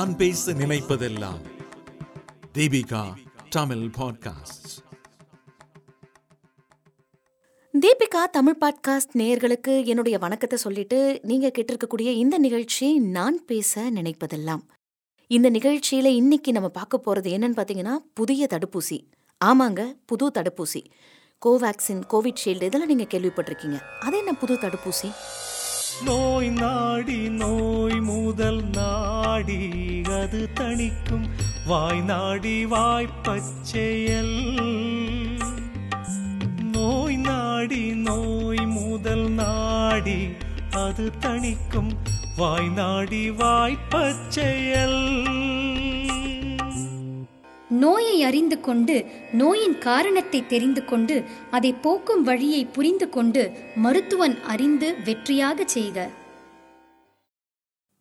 நான் பேச நினைப்பதெல்லாம். தீபிகா தமிழ் பாட்காஸ்ட் தீபிகா தமிழ் பாட்காஸ்ட் நேயர்களுக்கு என்னுடைய வணக்கத்தை சொல்லிட்டு நீங்க கேட்டிருக்கக்கூடிய இந்த நிகழ்ச்சி நான் பேச நினைப்பதெல்லாம். இந்த நிகழ்ச்சியில இன்னைக்கு நம்ம பார்க்க போறது என்னன்னு பாத்தீங்கன்னா புதிய தடுப்பூசி. ஆமாங்க புது தடுப்பூசி. கோவேக்சின் கோவிட்ஷீல்டு இதெல்லாம் நீங்க கேள்விப்பட்டிருக்கீங்க. அது என்ன புது தடுப்பூசி? நோய் நாடி நோய் முதல் நாடி அது தணிக்கும். வாய் நாடி வாய்ப்பச்செயல் நோய் நாடி நோய் முதல் நாடி அது தணிக்கும். வாய் நாடி வாய்ப்பச்செயல் நோயை அறிந்து கொண்டு நோயின் காரணத்தை தெரிந்து கொண்டு அதை போக்கும் வழியை புரிந்து கொண்டு மருத்துவன் அறிந்து வெற்றியாக செய்க.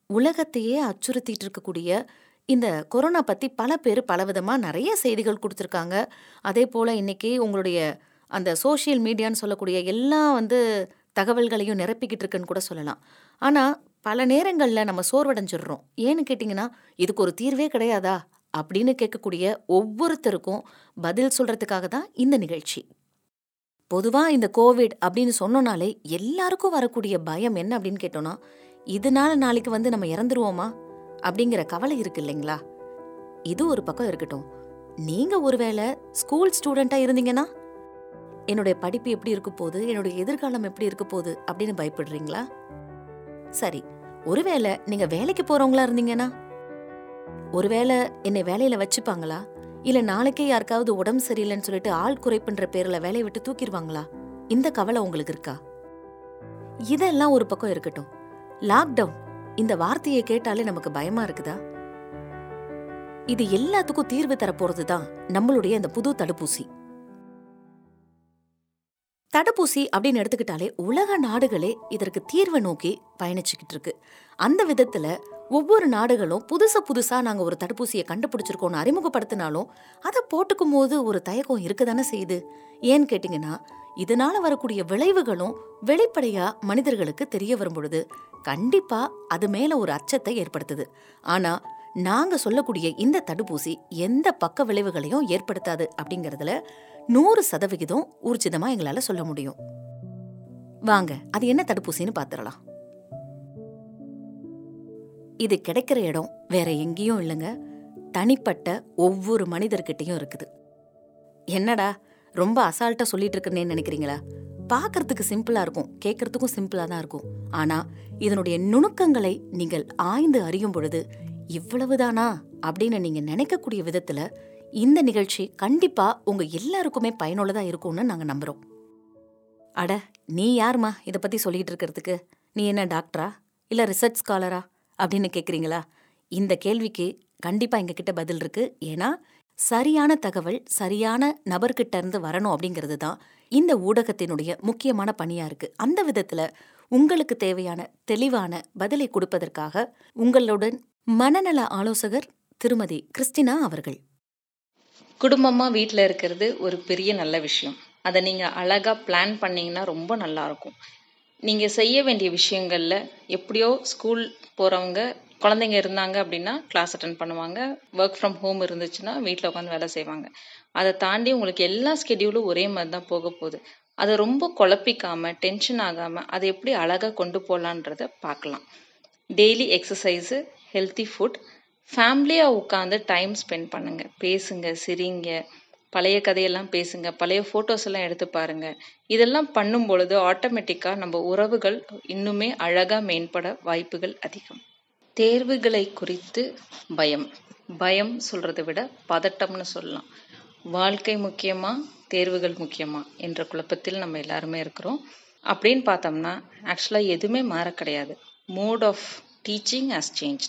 உலகத்தையே அச்சுறுத்திட்டு இருக்கக்கூடிய இந்த கொரோனா பத்தி பல பேர் பலவிதமா நிறைய செய்திகள் கொடுத்துருக்காங்க. அதே போல இன்னைக்கு உங்களுடைய அந்த சோஷியல் மீடியான்னு சொல்லக்கூடிய எல்லா வந்து தகவல்களையும் நிரப்பிக்கிட்டு இருக்குன்னு கூட சொல்லலாம். ஆனா பல நேரங்களில் நம்ம சோர்வடைஞ்சிடுறோம். ஏன்னு கேட்டிங்கன்னா இதுக்கு ஒரு தீர்வே கிடையாதா? அப்படின்னு கேட்கக்கூடிய ஒவ்வொருத்தருக்கும் பதில் சொல்றதுக்காக தான் இந்த நிகழ்ச்சி. பொதுவா இந்த கோவிட் அப்படின்னு சொன்னோனாலே எல்லாருக்கும் வரக்கூடிய பயம் என்ன அப்படின்னு கேட்டோம்னா இதனால நாளைக்கு வந்து நம்ம இறந்துருவோமா? அப்படிங்கிற கவலை இருக்கு இல்லைங்களா? இது ஒரு பக்கம் இருக்கட்டும். நீங்க ஒருவேளை ஸ்கூல் ஸ்டூடெண்டா இருந்தீங்கன்னா என்னுடைய படிப்பு எப்படி இருக்க போகுது? என்னுடைய எதிர்காலம் எப்படி இருக்க போகுது? அப்படின்னு பயப்படுறீங்களா? சரி. ஒருவேளை நீங்க வேலைக்கு போறவங்களா இருந்தீங்கன்னா ஒருவேளை என்னை வேலையில வச்சுப்பாங்களா? இல்ல நாளைக்கே யாருக்காவது உடம்பு சரியில்லைன்னு சொல்லிட்டு ஆள் குறைப்புன்ற பேர்ல வேலையை விட்டு தூக்கிடுவாங்களா? இந்த கவலை உங்களுக்கு இருக்கா? இதெல்லாம் ஒரு பக்கம் இருக்கட்டும். லாக்டவுன் இந்த வார்த்தையை கேட்டாலே நமக்கு பயமா இருக்குதா? இது எல்லாத்துக்கும் தீர்வு தரப்போறது தான் நம்மளுடைய இந்த புது தடுப்பூசி. தடுப்பூசி அப்படின்னு எடுத்துக்கிட்டாலே உலக நாடுகளே இதற்கு தீர்வை நோக்கி பயணிச்சுக்கிட்டு இருக்கு. அந்த விதத்துல ஒவ்வொரு நாடுகளும் புதுசு புதுசா நாங்க ஒரு தடுப்பூசியை கண்டுபிடிச்சிருக்கோம்னு அறிமுகப்படுத்தினாலும் அதை போட்டுக்கும் போது ஒரு தயக்கம் இருக்கதானே செய்யுது. ஏன்னு கேட்டிங்கன்னா இதனால வரக்கூடிய விளைவுகளும் வெளிப்படையா மனிதர்களுக்கு தெரிய வரும் பொழுது கண்டிப்பா அது மேல ஒரு அச்சத்தை ஏற்படுத்துது. ஆனா நாங்க சொல்லக்கூடிய இந்த தடுப்பூசி எந்த பக்க விளைவுகளையும் ஏற்படுத்தாது அப்படிங்கறதுல நூறு சதவிகிதம் ஊர்ஜிதமா எங்களால சொல்ல முடியும். வாங்க அது என்ன தடுப்பூசின்னு பாத்துரலாம் இது கிடைக்கிற இடம் வேற எங்கேயும் இல்லைங்க. தனிப்பட்ட ஒவ்வொரு மனிதர்கிட்டயும் இருக்குது. என்னடா ரொம்ப அசால்ட்டா சொல்லிட்டு இருக்கேன்னு நினைக்கிறீங்களா? பார்க்கறதுக்கு சிம்பிளா இருக்கும் கேட்கறதுக்கும் சிம்பிளா தான் இருக்கும். ஆனா இதனுடைய நுணுக்கங்களை நீங்கள் ஆய்ந்து அறியும் பொழுது இவ்வளவுதானா அப்படின்னு நீங்க நினைக்கக்கூடிய விதத்துல இந்த நிகழ்ச்சி கண்டிப்பா உங்க எல்லாருக்குமே பயனுள்ளதா இருக்கும்னு நாங்க நம்புறோம். அட நீ யாருமா இத பத்தி சொல்லிட்டு இருக்கிறதுக்கு? நீ என்ன டாக்டரா? இல்ல ரிசர்ச் ஸ்காலரா? அப்படின்னு கேக்குறீங்களா? இந்த கேள்விக்கு கண்டிப்பா எங்க கிட்ட பதில் இருக்கு. ஏன்னா சரியான தகவல் சரியான நபர்கிட்ட இருந்து வரணும் அப்படிங்கிறது தான் இந்த ஊடகத்தினுடைய முக்கியமான பணியா இருக்கு. அந்த விதத்துல உங்களுக்கு தேவையான தெளிவான பதிலை கொடுப்பதற்காக உங்களுடன் மனநல ஆலோசகர் திருமதி கிறிஸ்டினா அவர்கள். குடும்பமாக வீட்டில் இருக்கிறது ஒரு பெரிய நல்ல விஷயம். அதை நீங்கள் அழகாக பிளான் பண்ணிங்கன்னா ரொம்ப நல்லாயிருக்கும் நீங்கள் செய்ய வேண்டிய விஷயங்களில் எப்படியோ ஸ்கூல் போகிறவங்க குழந்தைங்க இருந்தாங்க அப்படின்னா கிளாஸ் அட்டன் பண்ணுவாங்க. ஒர்க் ஃப்ரம் ஹோம் இருந்துச்சுன்னா வீட்டில் உட்காந்து வேலை செய்வாங்க. அதை தாண்டி உங்களுக்கு எல்லா ஸ்கெடியூலும் ஒரே மாதிரி தான் போக போகுது. அதை ரொம்ப குழப்பிக்காமல் டென்ஷன் ஆகாமல் அதை எப்படி அழகாக கொண்டு போகலான்றத பார்க்கலாம். டெய்லி எக்ஸசைஸு ஹெல்த்தி ஃபுட் ஃபேமிலியாக உட்காந்து டைம் ஸ்பெண்ட் பண்ணுங்கள் பேசுங்க சிரிங்க. பழைய கதையெல்லாம் பேசுங்க பழைய ஃபோட்டோஸ் எல்லாம் எடுத்து பாருங்க. இதெல்லாம் பண்ணும் பொழுது ஆட்டோமேட்டிக்காக நம்ம உறவுகள் இன்னுமே அழகாக மேம்பட வாய்ப்புகள் அதிகம். தேர்வுகளை குறித்து பயம். பயம் சொல்றதை விட பதட்டம்னு சொல்லலாம். வாழ்க்கை முக்கியமா தேர்வுகள் முக்கியமா என்ற குழப்பத்தில் நம்ம எல்லாருமே இருக்கிறோம். அப்படின்னு பார்த்தோம்னா ஆக்சுவலாக எதுவுமே மாற கிடையாது. Mode of teaching has change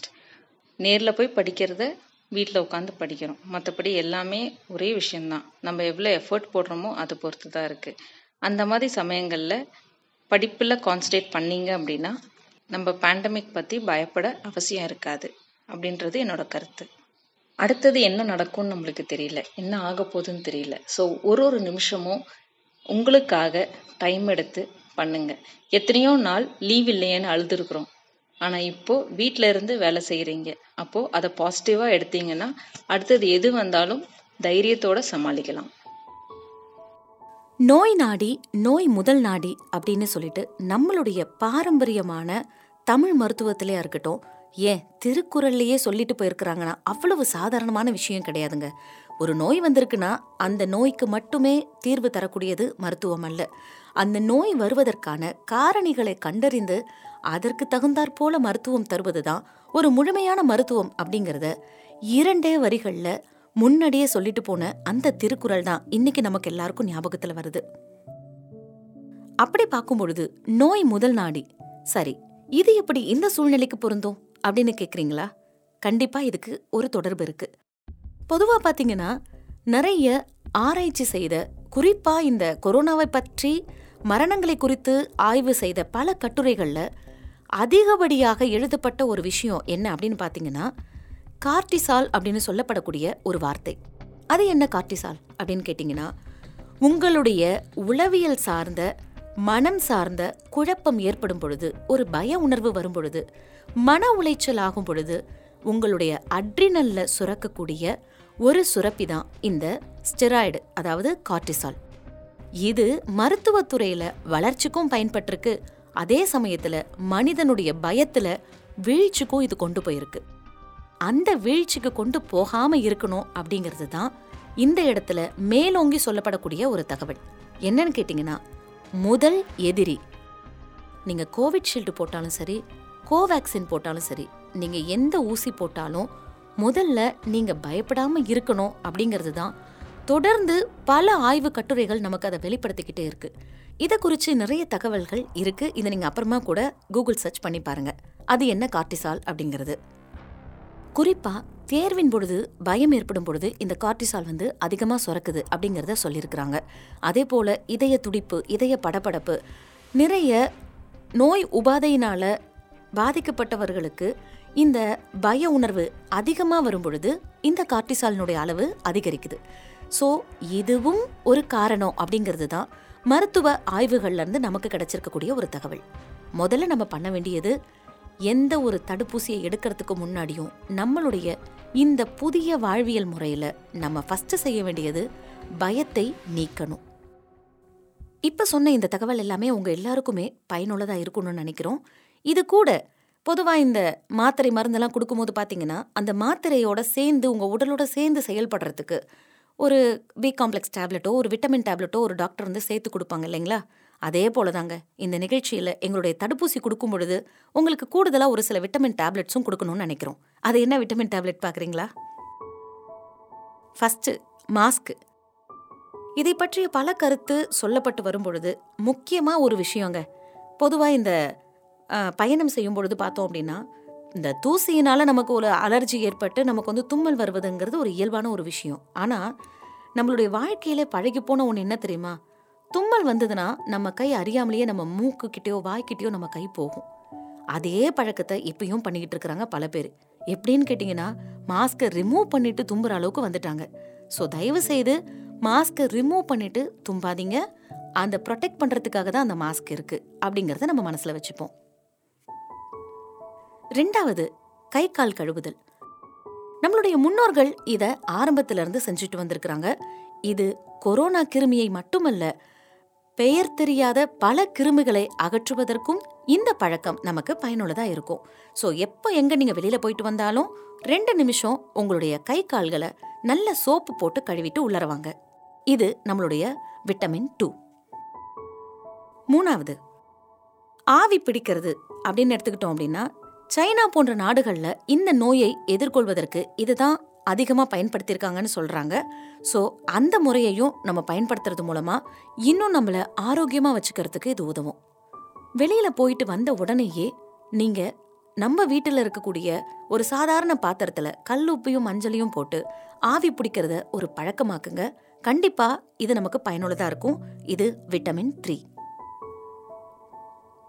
நேரில் போய் படிக்கிறத வீட்டில் உட்காந்து படிக்கிறோம். மற்றபடி எல்லாமே ஒரே விஷயம்தான். நம்ம எவ்வளோ எஃபர்ட் போடுறோமோ அதை பொறுத்து தான் இருக்குது அந்த மாதிரி சமயங்களில் படிப்பில் கான்சன்ட்ரேட் பண்ணீங்க அப்படின்னா நம்ம பேண்டமிக் பற்றி பயப்பட அவசியம் இருக்காது அப்படின்றது என்னோட கருத்து. அடுத்தது என்ன நடக்கும்னு நம்மளுக்கு தெரியல. என்ன ஆக போகுதுன்னு தெரியல. ஸோ ஒரு ஒரு நிமிஷமும் உங்களுக்காக டைம் எடுத்து பண்ணுங்க. எத்தனையோ நாள் லீவ் இல்லையேன்னு அழுதுருக்குறோம். ஆனால் இப்போ வீட்டில் இருந்து வேலை செய்கிறீங்க அப்போது அதை பாசிட்டிவாக எடுத்தீங்கன்னா அடுத்தது எது வந்தாலும் தைரியத்தோட சமாளிக்கலாம். நோய் நாடி நோய் முதல் நாடி அப்படின்னு சொல்லிட்டு நம்மளுடைய பாரம்பரியமான தமிழ் மருத்துவத்திலேயா இருக்கட்டும் ஏன் திருக்குறள்லையே சொல்லிட்டு போயிருக்கிறாங்கன்னா அவ்வளவு சாதாரணமான விஷயம் கிடையாதுங்க. ஒரு நோய் வந்திருக்குன்னா அந்த நோய்க்கு மட்டுமே தீர்வு தரக்கூடியது மருத்துவம் அல்ல. அந்த நோய் வருவதற்கான காரணிகளை கண்டறிந்து அதற்கு தகுந்தாற் போல மருத்துவம் தருவது தான் ஒரு முழுமையான மருத்துவம் அப்படிங்கிறத இரண்டே வரிகள்ல முன்னாடியே சொல்லிட்டு போன அந்த திருக்குறள் தான் இன்னைக்கு நமக்கு எல்லாருக்கும் ஞாபகத்துல வருது. அப்படி பார்க்கும் பொழுது நோய் முதல் நாடி சரி இது எப்படி இந்த சூழ்நிலைக்கு பொருந்தும் அப்படின்னு கேக்குறீங்களா? கண்டிப்பா இதுக்கு ஒரு தொடர்பு இருக்கு. பொதுவா பார்த்தீங்கன்னா நிறைய ஆராய்ச்சி செய்த குறிப்பாக இந்த கொரோனாவை பற்றி மரணங்களை குறித்து ஆய்வு செய்த பல கட்டுரைகளில் அதிகப்படியாக எழுதப்பட்ட ஒரு விஷயம் என்ன அப்படின்னு பார்த்தீங்கன்னா கார்டிசால் அப்படின்னு சொல்லப்படக்கூடிய ஒரு வார்த்தை. அது என்ன கார்டிசால் அப்படின்னு கேட்டிங்கன்னா உங்களுடைய உளவியல் சார்ந்த மனம் சார்ந்த குழப்பம் ஏற்படும் பொழுது ஒரு பய உணர்வு வரும் பொழுது மன உளைச்சல் ஆகும் பொழுது உங்களுடைய அட்ரினல்ல சுரக்கக்கூடிய ஒரு சுரப்பி தான் இந்த ஸ்டெராய்டு அதாவது கார்டிசால். இது மருத்துவத்துறையில வளர்ச்சிக்கும் பயன்பட்டிருக்கு. அதே சமயத்துல மனிதனுடைய பயத்துல வீழ்ச்சிக்கும் இது கொண்டு போயிருக்கு. அந்த வீழ்ச்சிக்கு கொண்டு போகாம இருக்கணும் அப்படிங்கிறது தான் இந்த இடத்துல மேலோங்கி சொல்லப்படக்கூடிய ஒரு தகவல். என்னன்னு கேட்டிங்கன்னா முதல் எதிரி. நீங்கள் கோவிட்ஷீல்டு போட்டாலும் சரி கோவேக்சின் போட்டாலும் சரி நீங்கள் எந்த ஊசி போட்டாலும் முதல்ல நீங்கள் பயப்படாமல் இருக்கணும் அப்படிங்கிறது தான். தொடர்ந்து பல ஆய்வு கட்டுரைகள் நமக்கு அதை வெளிப்படுத்திக்கிட்டே இருக்குது இதை குறித்து நிறைய தகவல்கள் இருக்குது இதை நீங்கள் அப்புறமா கூட கூகுள் சர்ச் பண்ணி பாருங்கள் அது என்ன கார்டிசால் அப்படிங்கிறது. குறிப்பாக தேர்வின் பொழுது பயம் ஏற்படும் பொழுது இந்த கார்டிசால் வந்து அதிகமாக சுரக்குது அப்படிங்கிறத சொல்லியிருக்கிறாங்க. அதே போல் இதய துடிப்பு இதய படபடப்பு நிறைய நோய் உபாதையினால் பாதிக்கப்பட்டவர்களுக்கு இந்த பய உணர்வு அதிகமாக வரும்பொழுது இந்த கார்டிசாலினுடைய அளவு அதிகரிக்குது. ஸோ இதுவும் ஒரு காரணம் அப்படிங்கிறது தான் மருத்துவ ஆய்வுகள்லேருந்து நமக்கு கிடைச்சிருக்கக்கூடிய ஒரு தகவல். முதல்ல நம்ம பண்ண வேண்டியது எந்த ஒரு தடுப்பூசியை எடுக்கிறதுக்கு முன்னாடியும் நம்மளுடைய இந்த புதிய வாழ்வியல் முறையில் நம்ம ஃபஸ்ட்டு செய்ய வேண்டியது பயத்தை நீக்கணும். இப்போ சொன்ன இந்த தகவல் எல்லாமே உங்கள் எல்லாருக்குமே பயனுள்ளதாக இருக்கணும்னு நினைக்கிறோம். இது கூட பொதுவாக இந்த மாத்திரை மருந்தெல்லாம் கொடுக்கும்போது பார்த்தீங்கன்னா அந்த மாத்திரையோட சேர்ந்து உங்கள் உடலோட சேர்ந்து செயல்படுறதுக்கு ஒரு பி காம்ப்ளெக்ஸ் டேப்லெட்டோ ஒரு விட்டமின் டேப்லெட்டோ ஒரு டாக்டர் வந்து சேர்த்து கொடுப்பாங்க இல்லைங்களா? அதே போல தாங்க இந்த நிகழ்ச்சியில் எங்களுடைய தடுப்பூசி கொடுக்கும் பொழுது உங்களுக்கு கூடுதலாக ஒரு சில விட்டமின் டேப்லெட்ஸும் கொடுக்கணும்னு நினைக்கிறோம். அது என்ன விட்டமின் டேப்லெட் பார்க்குறீங்களா ஃபஸ்ட்டு மாஸ்க்கு இதை பற்றிய பல கருத்து சொல்லப்பட்டு வரும் பொழுது முக்கியமாக ஒரு விஷயங்க. பொதுவாக இந்த பயணம் செய்யும் பொழுது பார்த்தோம் அப்படின்னா இந்த தூசியினால நமக்கு ஒரு அலர்ஜி ஏற்பட்டு நமக்கு வந்து தும்மல் வருவதுங்கிறது ஒரு இயல்பான ஒரு விஷயம். ஆனால் நம்மளுடைய வாழ்க்கையிலே பழகி போன ஒன்று என்ன தெரியுமா? தும்மல் வந்ததுன்னா நம்ம கை அறியாமலேயே நம்ம மூக்கு வாய்க்கிட்டேயோ வாய்க்கிட்டயோ நம்ம கை போகும். அதே பழக்கத்தை இப்பயும் பண்ணிக்கிட்டு இருக்கிறாங்க பல பேர். எப்படின்னு கேட்டிங்கன்னா மாஸ்கை ரிமூவ் பண்ணிட்டு தும்புற அளவுக்கு வந்துட்டாங்க. ஸோ தயவு செய்து மாஸ்கை ரிமூவ் பண்ணிட்டு தும்பாதீங்க. அந்த ப்ரொடெக்ட் பண்ணுறதுக்காக தான் அந்த மாஸ்க் இருக்கு. அப்படிங்கிறத நம்ம மனசில் வச்சுப்போம். ரெண்டாவது கை கால் கழுவுதல். நம்மளுடைய முன்னோர்கள் இதை ஆரம்பத்திலிருந்து செஞ்சுட்டு வந்திருக்கிறாங்க. இது கொரோனா கிருமியை மட்டுமல்ல பெயர் தெரியாத பல கிருமிகளை அகற்றுவதற்கும் இந்த பழக்கம் நமக்கு பயனுள்ளதாக இருக்கும். ஸோ எப்போ எங்கே நீங்கள் வெளியில் போயிட்டு வந்தாலும் ரெண்டு நிமிஷம் உங்களுடைய கை கால்களை நல்ல சோப்பு போட்டு கழுவிட்டு உள்ளரவாங்க இது நம்மளுடைய விட்டமின் டூ. மூணாவது ஆவி பிடிக்கிறது அப்படின்னு எடுத்துக்கிட்டோம் அப்படின்னா சைனா போன்ற நாடுகளில் இந்த நோயை எதிர்கொள்வதற்கு இதுதான் அதிகமாக பயன்படுத்தியிருக்காங்கன்னு சொல்கிறாங்க ஸோ அந்த முறையையும் நம்ம பயன்படுத்துறது மூலமாக இன்னும் நம்மளை ஆரோக்கியமாக வச்சுக்கிறதுக்கு இது உதவும். வெளியில் போயிட்டு வந்த உடனேயே நீங்கள் நம்ம வீட்டில் இருக்கக்கூடிய ஒரு சாதாரண பாத்திரத்தில் கல் உப்பையும் மஞ்சளையும் போட்டு ஆவி பிடிக்கிறத ஒரு பழக்கமாக்குங்க. கண்டிப்பாக இது நமக்கு பயனுள்ளதாக இருக்கும். இது விட்டமின் த்ரீ.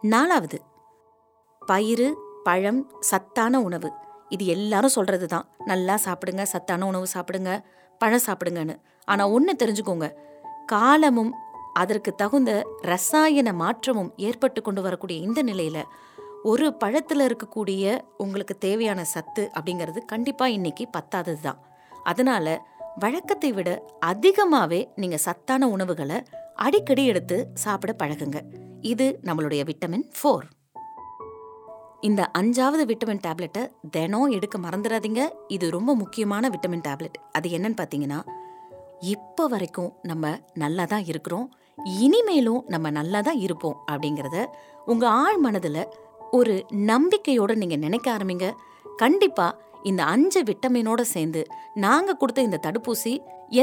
நாலாவது பயிறு பழம் சத்தான உணவு. இது எல்லாரும் சொல்றது தான் நல்லா சாப்பிடுங்க சத்தான உணவு சாப்பிடுங்க பழம் சாப்பிடுங்கன்னு. ஆனால் ஒன்று தெரிஞ்சுக்கோங்க. காலமும் அதற்கு தகுந்த ரசாயன மாற்றமும் ஏற்பட்டு கொண்டு வரக்கூடிய இந்த நிலையில் ஒரு பழத்தில் இருக்கக்கூடிய உங்களுக்கு தேவையான சத்து அப்படிங்கிறது கண்டிப்பாக இன்னைக்கு பத்தாதது தான் அதனால வழக்கத்தை விட அதிகமாகவே நீங்கள் சத்தான உணவுகளை அடிக்கடி எடுத்து சாப்பிட பழகுங்க. இது நம்மளுடைய விட்டமின் ஃபோர். இந்த அஞ்சாவது விட்டமின் டேப்லெட்டை தினம் எடுக்க மறந்துடாதீங்க இது ரொம்ப முக்கியமான விட்டமின் டேப்லெட் அது என்னன்னு பார்த்தீங்கன்னா இப்போ வரைக்கும் நம்ம நல்லா தான் இருக்கிறோம். இனிமேலும் நம்ம நல்லா தான் இருப்போம் அப்படிங்கிறத உங்கள் ஆழ் மனதில் ஒரு நம்பிக்கையோட நீங்கள் நினைக்க ஆரம்பிங்க. கண்டிப்பாக இந்த அஞ்சு விட்டமினோட சேர்ந்து நாங்கள் கொடுத்த இந்த தடுப்பூசி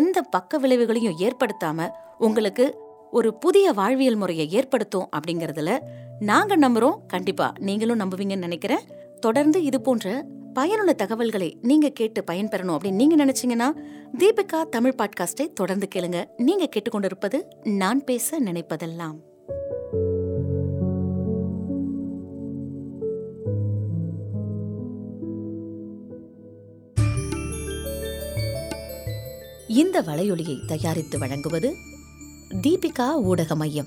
எந்த பக்க விளைவுகளையும் ஏற்படுத்தாமல் உங்களுக்கு ஒரு புதிய வாழ்வியல் முறையை ஏற்படுத்தும் அப்படிங்கிறதுல நாங்க நம்புறோம். கண்டிப்பா நீங்களும் நம்புவீங்கன்னு நினைக்கிறேன். தொடர்ந்து இது போன்ற பயனுள்ள தகவல்களை நீங்க கேட்டு பயன்பெறணும் அப்படின்னு நீங்க நினைச்சீங்கன்னா தீபிகா தமிழ் பாட்காஸ்டை தொடர்ந்து கேளுங்க. நீங்க கேட்டுக்கொண்டிருப்பது நான் பேச நினைப்பதெல்லாம். இந்த வலையொலியை தயாரித்து வழங்குவது தீபிகா ஊடக மையம்.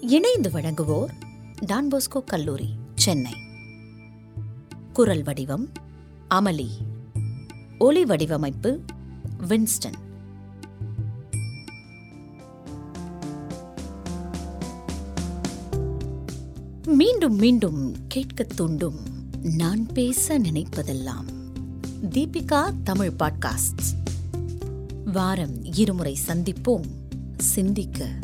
இணைந்து வழங்குவோர் டான்போஸ்கோ கல்லூரி சென்னை. குரல் வடிவம் அமளி. ஒலி வடிவமைப்பு வின்ஸ்டன். மீண்டும் மீண்டும் கேட்கத் தூண்டும் நான் பேச நினைப்பதெல்லாம். தீபிகா தமிழ் பாட்காஸ்ட். வாரம் இருமுறை சந்திப்போம். சிந்திக்க.